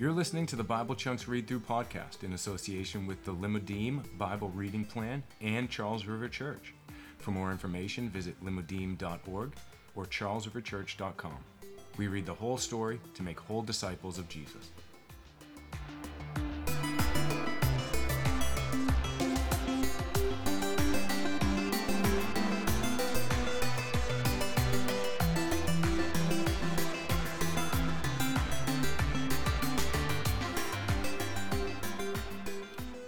You're listening to the Bible Chunks Read Through podcast in association with the Limudim Bible Reading Plan and Charles River Church. For more information, visit limudim.org or charlesriverchurch.com. We read the whole story to make whole disciples of Jesus.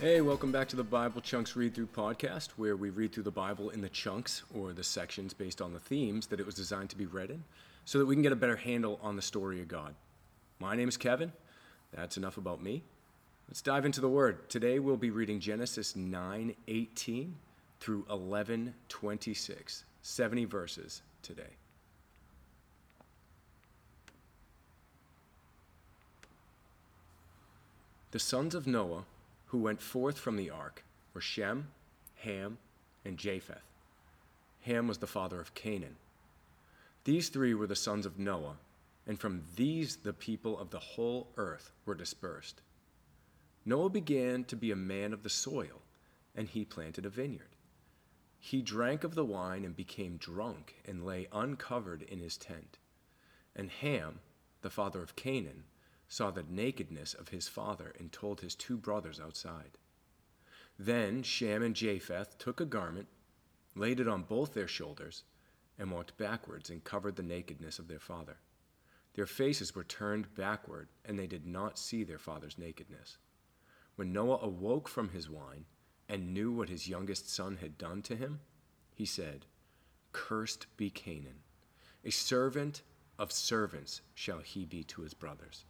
Hey, welcome back to the Bible Chunks Read Through podcast, where we read through the Bible in the chunks or the sections based on the themes that it was designed to be read in, so that we can get a better handle on the story of God. My name is Kevin. That's enough about me. Let's dive into the Word. Today we'll be reading Genesis 9:18 through 11:26, 70 verses today. The sons of Noah who went forth from the ark were Shem, Ham, and Japheth. Ham was the father of Canaan. These three were the sons of Noah, and from these the people of the whole earth were dispersed. Noah began to be a man of the soil, and he planted a vineyard. He drank of the wine and became drunk, and lay uncovered in his tent. And Ham, the father of Canaan, saw the nakedness of his father, and told his two brothers outside. Then Shem and Japheth took a garment, laid it on both their shoulders, and walked backwards and covered the nakedness of their father. Their faces were turned backward, and they did not see their father's nakedness. When Noah awoke from his wine and knew what his youngest son had done to him, he said, Cursed be Canaan. A servant of servants shall he be to his brothers.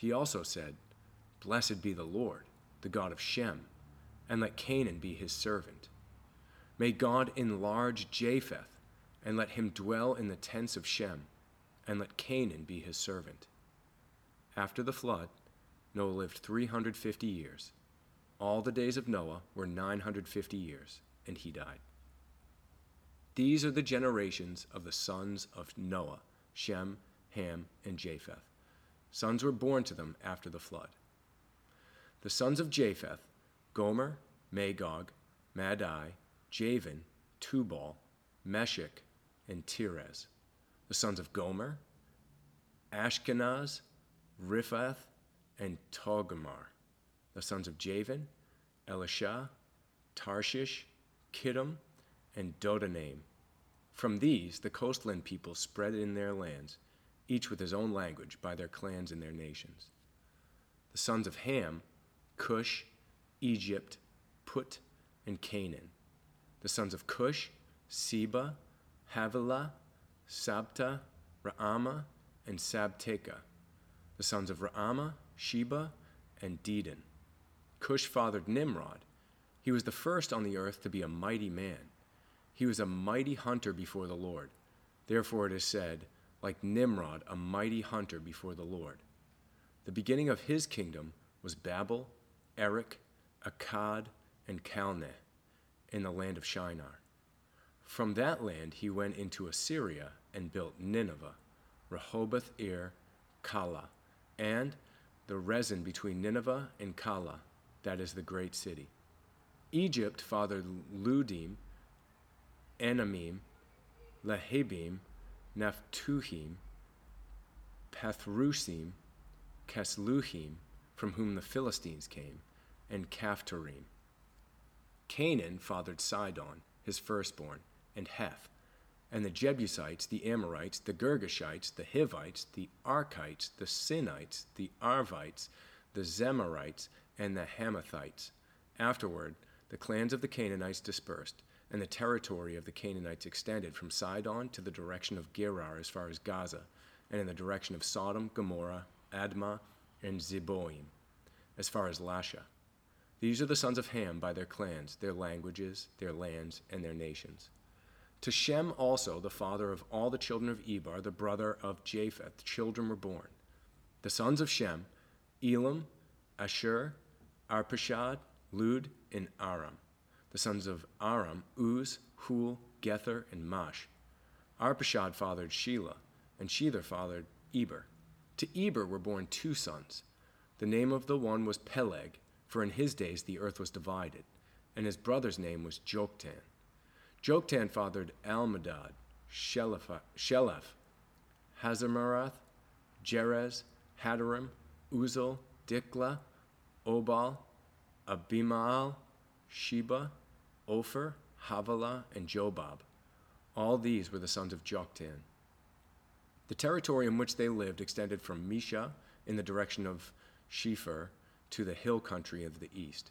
He also said, Blessed be the Lord, the God of Shem, and let Canaan be his servant. May God enlarge Japheth, and let him dwell in the tents of Shem, and let Canaan be his servant. After the flood, Noah lived 350 years. All the days of Noah were 950 years, and he died. These are the generations of the sons of Noah Shem, Ham, and Japheth. Sons were born to them after the flood. The sons of Japheth Gomer, Magog, Madai, Javan, Tubal, Meshech, and Tiras. The sons of Gomer, Ashkenaz, Riphath, and Togarmah. The sons of Javan, Elisha, Tarshish, Kittim, and Dodanim. From these the coastland people spread in their lands each with his own language, by their clans and their nations. The sons of Ham, Cush, Egypt, Put, and Canaan. The sons of Cush, Seba, Havilah, Sabta, Raamah, and Sabteca. The sons of Raamah, Sheba, and Dedan. Cush fathered Nimrod. He was the first on the earth to be a mighty man. He was a mighty hunter before the Lord. Therefore it is said, like Nimrod, a mighty hunter before the Lord. The beginning of his kingdom was Babel, Erech, Akkad, and Calneh in the land of Shinar. From that land he went into Assyria and built Nineveh, Rehoboth er, Ir, Calah, and the Resen between Nineveh and Calah, that is the great city. Egypt fathered Ludim, Anamim, Lehabim, Naphtuhim, Pathrusim, Casluhim, from whom the Philistines came, and Caphtorim. Canaan fathered Sidon, his firstborn, and Heth, and the Jebusites, the Amorites, the Girgashites, the Hivites, the Arkites, the Sinites, the Arvites, the Zemarites, and the Hamathites. Afterward, the clans of the Canaanites dispersed, and the territory of the Canaanites extended from Sidon to the direction of Gerar as far as Gaza, and in the direction of Sodom, Gomorrah, Admah, and Zeboiim, as far as Lasha. These are the sons of Ham by their clans, their languages, their lands, and their nations. To Shem also, the father of all the children of Eber, the brother of Japheth, children were born. The sons of Shem, Elam, Ashur, Arpachshad, Lud, and Aram the sons of Aram, Uz, Hul, Gether, and Mash. Arpachshad fathered Shelah, and Shelah fathered Eber. To Eber were born two sons. The name of the one was Peleg, for in his days the earth was divided, and his brother's name was Joktan. Joktan fathered Almodad, Sheleph Hazarmaveth, Jerez, Hadoram, Uzal, Diklah, Obal, Abimael, Sheba, Ophir, Havilah, and Jobab. All these were the sons of Joktan. The territory in which they lived extended from Mesha in the direction of Shepher to the hill country of the east.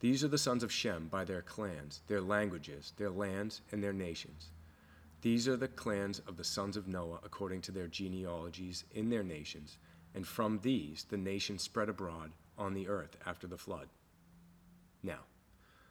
These are the sons of Shem by their clans, their languages, their lands, and their nations. These are the clans of the sons of Noah according to their genealogies in their nations, and from these the nations spread abroad on the earth after the flood. Now,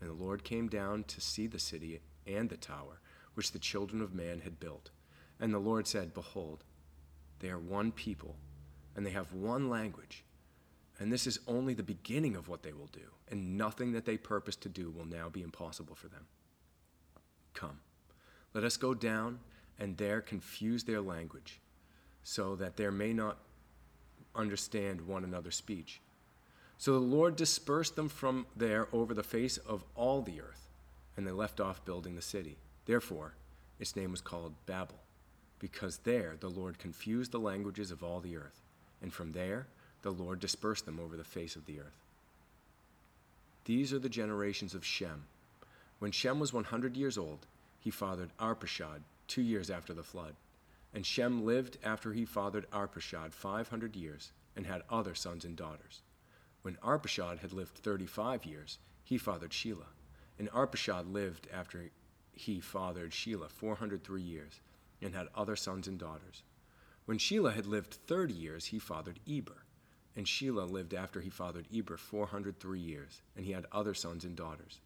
And the Lord came down to see the city and the tower, which the children of man had built. And the Lord said, Behold, they are one people, and they have one language. And this is only the beginning of what they will do, and nothing that they purpose to do will now be impossible for them. Come, let us go down and there confuse their language, so that there may not understand one another's speech. So the Lord dispersed them from there over the face of all the earth, and they left off building the city. Therefore, its name was called Babel, because there the Lord confused the languages of all the earth, and from there the Lord dispersed them over the face of the earth. These are the generations of Shem. When Shem was 100 years old, he fathered Arpachshad two years after the flood. And Shem lived after he fathered Arpachshad 500 years and had other sons and daughters. When Arpachshad had lived 35 years, he fathered Shelah. And Arpachshad lived after he fathered Shelah 403 years and had other sons and daughters. When Shelah had lived 30 years, he fathered Eber. And Shelah lived after he fathered Eber 403 years, and he had other sons and daughters.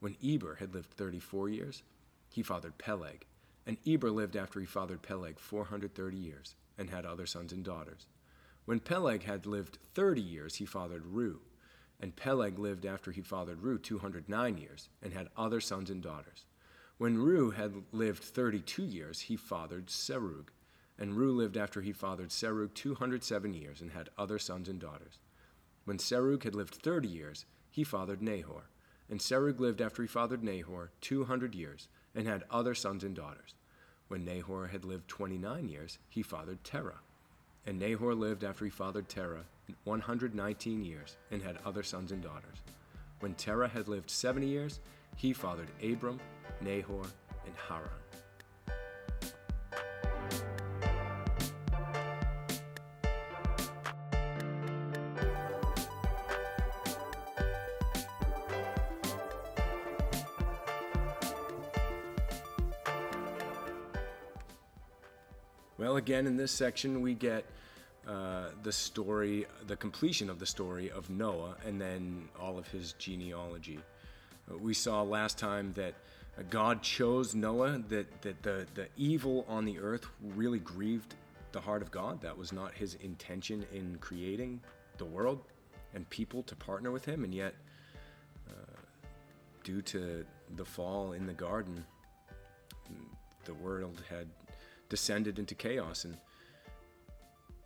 When Eber had lived 34 years, he fathered Peleg. And Eber lived after he fathered Peleg 430 years, and had other sons and daughters. When Peleg had lived 30 years, he fathered Reu. And Peleg lived after he fathered Reu 209 years, and had other sons and daughters. When Reu had lived 32 years, he fathered Serug. And Reu lived after he fathered Serug 207 years, and had other sons and daughters. When Serug had lived 30 years, he fathered Nahor. And Serug lived after he fathered Nahor 200 years, and had other sons and daughters. When Nahor had lived 29 years, he fathered Terah. And Nahor lived after he fathered Terah 119 years, and had other sons and daughters. When Terah had lived 70 years, he fathered Abram, Nahor, and Haran. Well, again, in this section, we get uh, the story, the completion of the story of Noah, and then all of his genealogy. Uh, we saw last time that uh, God chose Noah, that, that the, the evil on the earth really grieved the heart of God. That was not his intention in creating the world and people to partner with him, and yet, uh, due to the fall in the garden, the world had descended into chaos and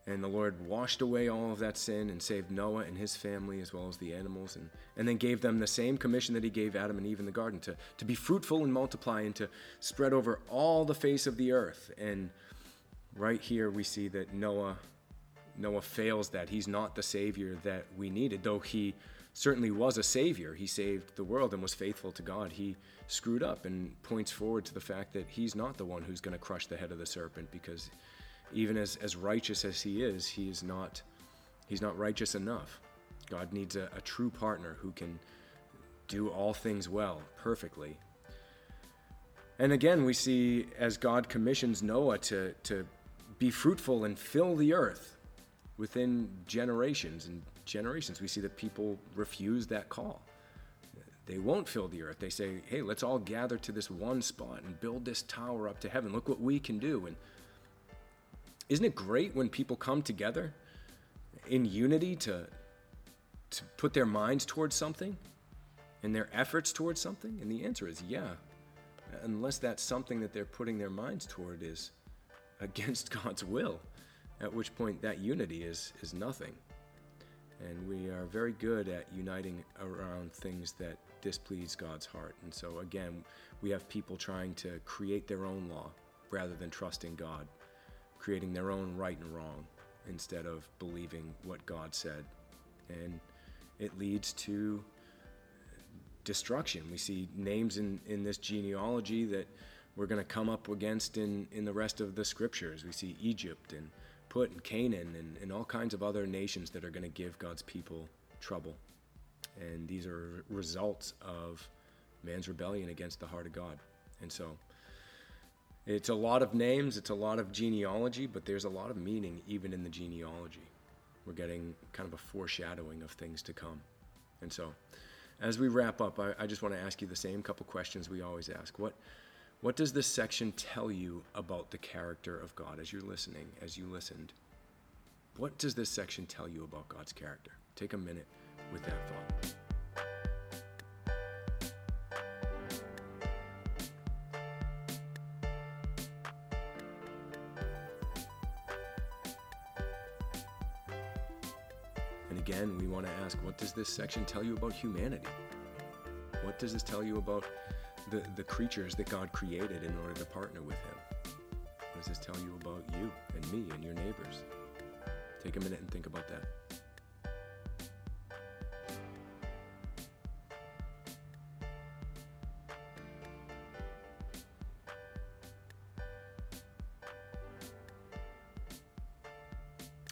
and the Lord washed away all of that sin and saved Noah and his family as well as the animals and, and then gave them the same commission that he gave Adam and Eve in the garden to, to be fruitful and multiply and to spread over all the face of the earth. And right here we see that Noah Noah fails that. He's not the savior that we needed, though he certainly was a savior. He saved the world and was faithful to God. He screwed up and points forward to the fact that he's not the one who's going to crush the head of the serpent because even as, as righteous as he is, he is not he's not righteous enough. God needs a, a true partner who can do all things well, perfectly. And again, we see as God commissions Noah to, to be fruitful and fill the earth within generations and generations. We see that people refuse that call. They won't fill the earth. They say, hey, let's all gather to this one spot and build this tower up to heaven. Look what we can do. And isn't it great when people come together in unity to, to put their minds towards something and their efforts towards something? And the answer is yeah, unless that something that they're putting their minds toward is against God's will, at which point that unity is, is nothing. And we are very good at uniting around things that displease God's heart. And so, again, we have people trying to create their own law rather than trusting God, creating their own right and wrong instead of believing what God said. And it leads to destruction. We see names in, in this genealogy that we're going to come up against in, in the rest of the scriptures. We see Egypt and Put in Canaan and, and all kinds of other nations that are going to give God's people trouble. And these are results of man's rebellion against the heart of God. And so it's a lot of names, it's a lot of genealogy, but there's a lot of meaning even in the genealogy. We're getting kind of a foreshadowing of things to come. And so as we wrap up, I, I just want to ask you the same couple questions we always ask. What, what does this section tell you about the character of God as you're listening, as you listened? What does this section tell you about God's character? Take a minute with that thought. And again, we want to ask what does this section tell you about humanity? What does this tell you about the, the creatures that God created in order to partner with Him? What does this tell you about you and me and your neighbors? Take a minute and think about that.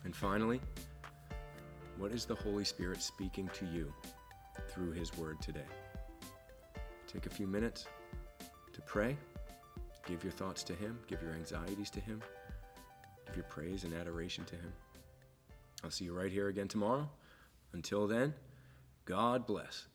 And finally, what is the Holy Spirit speaking to you through His Word today? Take a few minutes to pray, give your thoughts to Him, give your anxieties to Him, give your praise and adoration to Him. I'll see you right here again tomorrow. Until then, God bless.